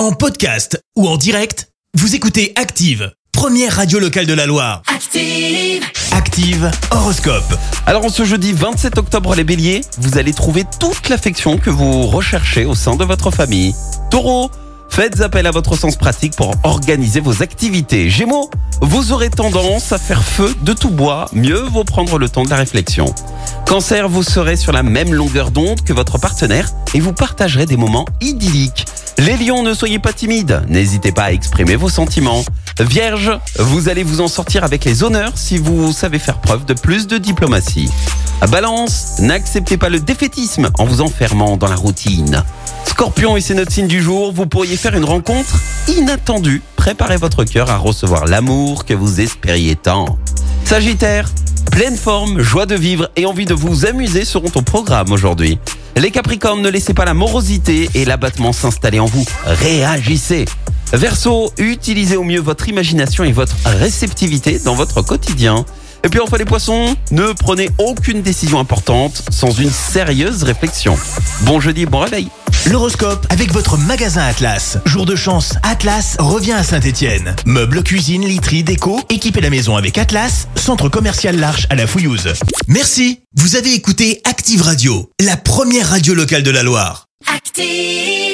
En podcast ou en direct, vous écoutez Active, première radio locale de la Loire. Active. Active Horoscope. Alors en ce jeudi 27 octobre les béliers, vous allez trouver toute l'affection que vous recherchez au sein de votre famille. Taureau, faites appel à votre sens pratique pour organiser vos activités. Gémeaux, vous aurez tendance à faire feu de tout bois, mieux vaut prendre le temps de la réflexion. Cancer, vous serez sur la même longueur d'onde que votre partenaire et vous partagerez des moments idylliques. Les lions, ne soyez pas timides, n'hésitez pas à exprimer vos sentiments. Vierge, vous allez vous en sortir avec les honneurs si vous savez faire preuve de plus de diplomatie. Balance, n'acceptez pas le défaitisme en vous enfermant dans la routine. Scorpion et c'est notre signe du jour, vous pourriez faire une rencontre inattendue. Préparez votre cœur à recevoir l'amour que vous espériez tant. Sagittaire, pleine forme, joie de vivre et envie de vous amuser seront au programme aujourd'hui. Les Capricornes, ne laissez pas la morosité et l'abattement s'installer en vous. Réagissez. Verseau, utilisez au mieux votre imagination et votre réceptivité dans votre quotidien. Et puis enfin les poissons, ne prenez aucune décision importante sans une sérieuse réflexion. Bon jeudi, bon réveil. L'horoscope avec votre magasin Atlas. Jour de chance, Atlas revient à Saint-Étienne. Meubles, cuisine, literie, déco, équipez la maison avec Atlas, centre commercial L'Arche à la Fouillouse. Merci. Vous avez écouté Active Radio, la première radio locale de la Loire. Active.